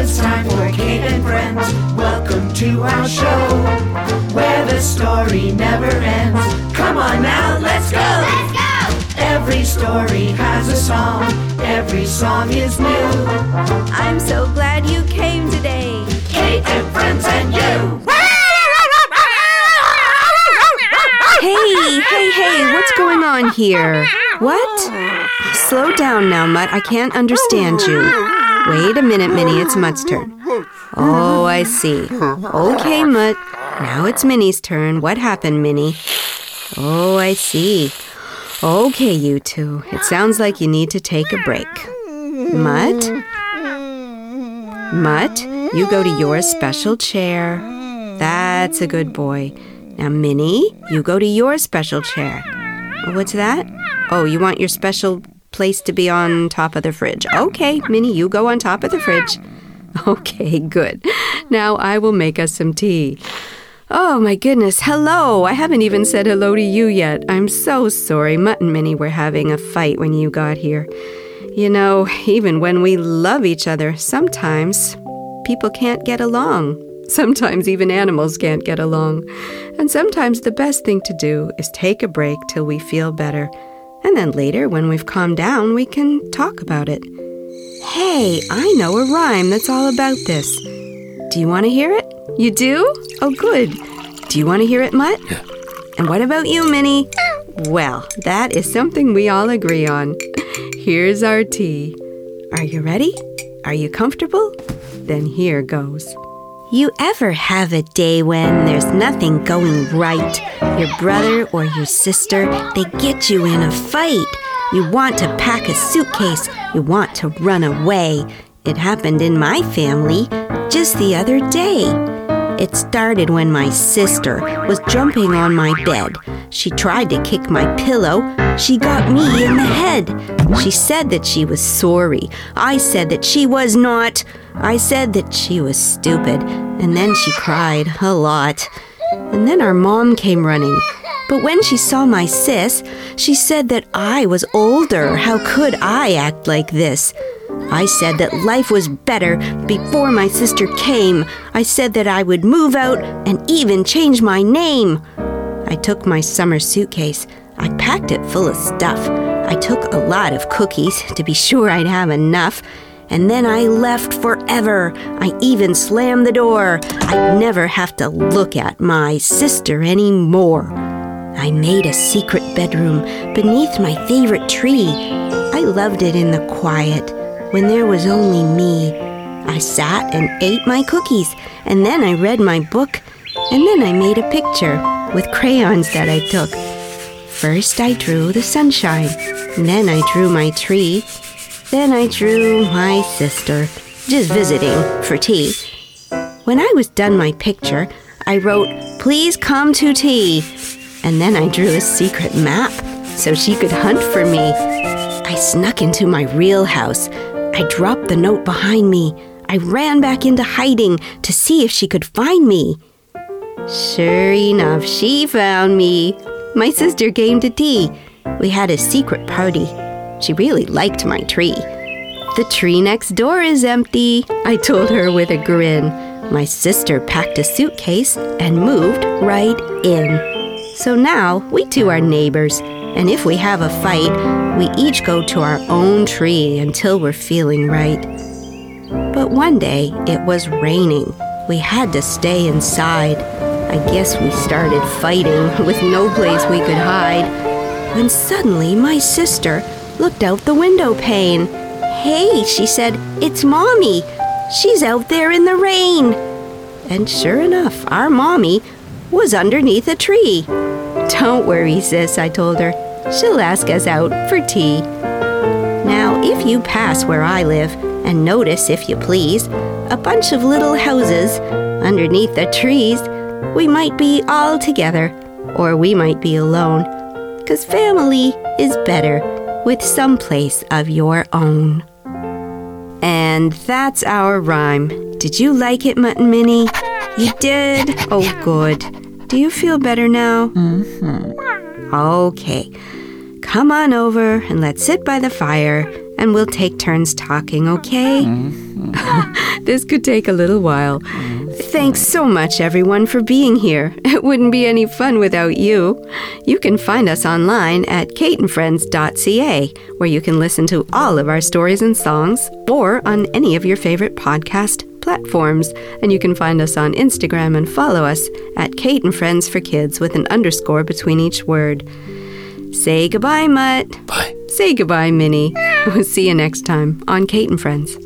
it's time for Kate and Friends. Welcome to our show, where the story never ends. Come on now, let's go! Let's go! Every story has a song, every song is new. I'm so glad you came today. Kate and Friends and you! Hey, hey, hey, what's going on here? What? Slow down now, Mutt. I can't understand you. Wait a minute, Minnie. It's Mutt's turn. Oh, I see. Okay, Mutt. Now it's Minnie's turn. What happened, Minnie? Oh, I see. Okay, you two. It sounds like you need to take a break. Mutt? Mutt, you go to your special chair. That's a good boy. Now, Minnie, you go to your special chair. What's that? Oh, you want your special place to be on top of the fridge. Okay, Minnie, you go on top of the fridge. Okay, good. Now I will make us some tea. Oh my goodness, hello! I haven't even said hello to you yet. I'm so sorry. Mutt and Minnie were having a fight when you got here. You know, even when we love each other, sometimes people can't get along. Sometimes even animals can't get along. And sometimes the best thing to do is take a break till we feel better. And then later, when we've calmed down, we can talk about it. Hey, I know a rhyme that's all about this. Do you want to hear it? You do? Oh, good. Do you want to hear it, Mutt? Yeah. And what about you, Minnie? Well, that is something we all agree on. Here's our tea. Are you ready? Are you comfortable? Then here goes. You ever have a day when there's nothing going right? Your brother or your sister, they get you in a fight. You want to pack a suitcase. You want to run away. It happened in my family just the other day. It started when my sister was jumping on my bed. She tried to kick my pillow. She got me in the head. She said that she was sorry. I said that she was not. I said that she was stupid. And then she cried a lot. And then our mom came running. But when she saw my sis, she said that I was older. How could I act like this? I said that life was better before my sister came. I said that I would move out and even change my name. I took my summer suitcase. I packed it full of stuff. I took a lot of cookies to be sure I'd have enough. And then I left forever. I even slammed the door. I'd never have to look at my sister anymore. I made a secret bedroom beneath my favorite tree. I loved it in the quiet when there was only me. I sat and ate my cookies, and then I read my book, and then I made a picture with crayons that I took. First, I drew the sunshine, then I drew my tree, then I drew my sister, just visiting for tea. When I was done my picture, I wrote, Please come to tea. And then I drew a secret map so she could hunt for me. I snuck into my real house. I dropped the note behind me. I ran back into hiding to see if she could find me. Sure enough, she found me. My sister came to tea. We had a secret party. She really liked my tree. The tree next door is empty, I told her with a grin. My sister packed a suitcase and moved right in. So now we two are neighbors, and if we have a fight, we each go to our own tree until we're feeling right. But one day it was raining. We had to stay inside. I guess we started fighting with no place we could hide. When suddenly my sister looked out the window pane. Hey, she said, it's Mommy. She's out there in the rain. And sure enough, our Mommy was underneath a tree. Don't worry, sis, I told her. She'll ask us out for tea. Now, if you pass where I live and notice, if you please, a bunch of little houses underneath the trees, we might be all together or we might be alone. Because family is better with some place of your own. And that's our rhyme. Did you like it, Mutt and Minnie? You did? Oh, good. Do you feel better now? Mm-hmm. Okay. Come on over and let's sit by the fire and we'll take turns talking, okay? this could take a little while. Thanks so much, everyone, for being here. It wouldn't be any fun without you. You can find us online at kateandfriends.ca, where you can listen to all of our stories and songs, or on any of your favorite podcast platforms. And you can find us on Instagram and follow us at Kate and Friends for Kids with an underscore between each word. Say goodbye, Mutt. Bye. Say goodbye, Minnie. We'll see you next time on Kate and Friends.